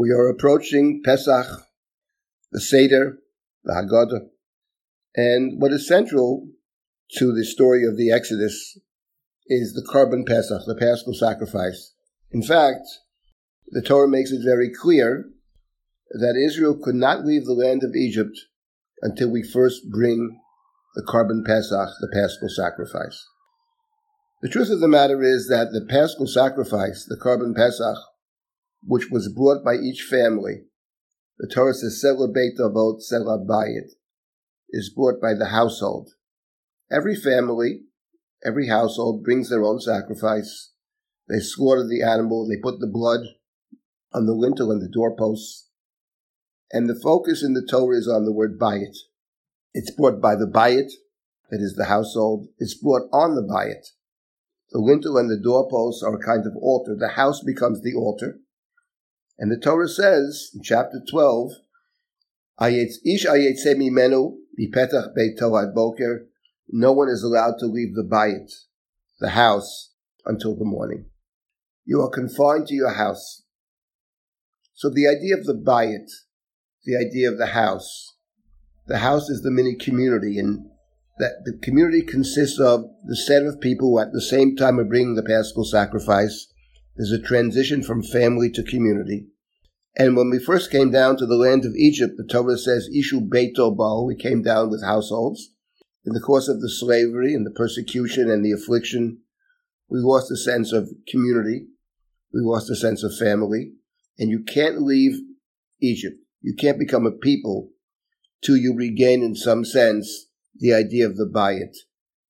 We are approaching Pesach, the Seder, the Haggadah, and what is central to the story of the Exodus is the korban Pesach, the Paschal sacrifice. In fact, the Torah makes it very clear that Israel could not leave the land of Egypt until we first bring the korban Pesach, the Paschal sacrifice. The truth of the matter is that the Paschal sacrifice, the korban Pesach, which was brought by each family, the Torah says, Sela Beit Avot, Sela Bayit, is brought by the household. Every family, every household brings their own sacrifice. They slaughter the animal, they put the blood on the lintel and the doorposts. And the focus in the Torah is on the word bayit. It's brought by the bayit, that is the household. It's brought on the bayit. The lintel and the doorposts are a kind of altar. The house becomes the altar. And the Torah says in chapter 12, Ish mipetach boker. No one is allowed to leave the bayit, the house, until the morning. You are confined to your house. So the idea of the bayit, the idea of the house, the house is the mini community, and that the community consists of the set of people who at the same time are bringing the paschal sacrifice. There's a transition from family to community. And when we first came down to the land of Egypt, the Torah says, Ishu Beito Bo, we came down with households. In the course of the slavery and the persecution and the affliction, we lost a sense of community. We lost a sense of family. And you can't leave Egypt. You can't become a people till you regain, in some sense, the idea of the bayit,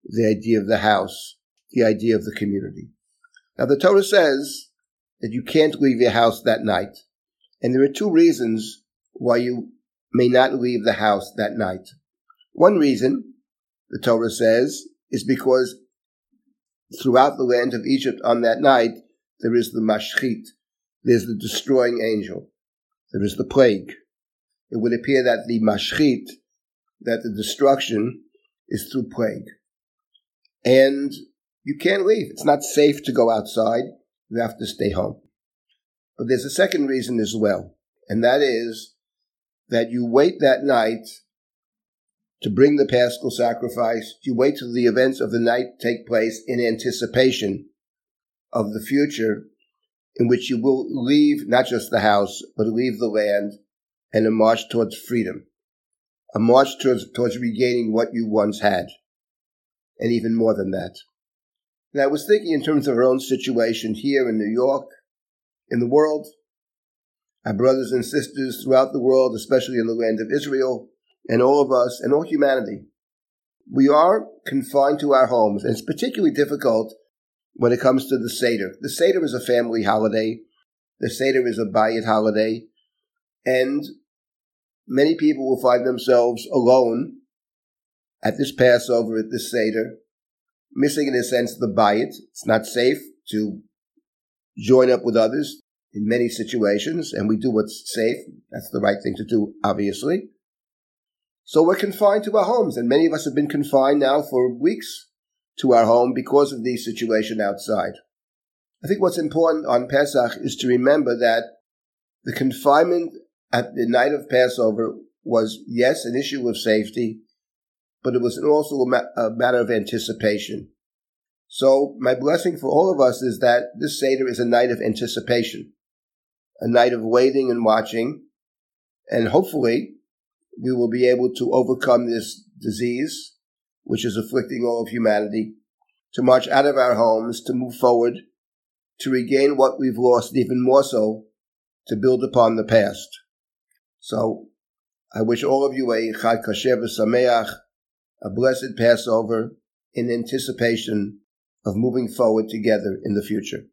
the idea of the house, the idea of the community. Now, the Torah says that you can't leave your house that night. And there are two reasons why you may not leave the house that night. One reason, the Torah says, is because throughout the land of Egypt on that night, there is the mashchit, there's the destroying angel. There is the plague. It would appear that the mashchit, that the destruction is through plague. And you can't leave. It's not safe to go outside. You have to stay home. But there's a second reason as well, and that is that you wait that night to bring the paschal sacrifice. You wait till the events of the night take place in anticipation of the future in which you will leave not just the house, but leave the land and a march towards freedom, a march towards, towards regaining what you once had, and even more than that. And I was thinking in terms of our own situation here in New York, in the world, our brothers and sisters throughout the world, especially in the land of Israel, and all of us and all humanity. We are confined to our homes, and it's particularly difficult when it comes to the Seder. The Seder is a family holiday. The Seder is a Bayit holiday. And many people will find themselves alone at this Passover, at this Seder, missing in a sense the Bayit. It's not safe to join up with others in many situations, and we do what's safe. That's the right thing to do, obviously. So we're confined to our homes, and many of us have been confined now for weeks to our home because of the situation outside. I think what's important on Pesach is to remember that the confinement at the night of Passover was, yes, an issue of safety, but it was also a, matter of anticipation. So my blessing for all of us is that this Seder is a night of anticipation, a night of waiting and watching, and hopefully we will be able to overcome this disease, which is afflicting all of humanity, to march out of our homes, to move forward, to regain what we've lost, even more so, to build upon the past. So, I wish all of you a Chag Kasher Sameach, a blessed Passover, in anticipation of moving forward together in the future.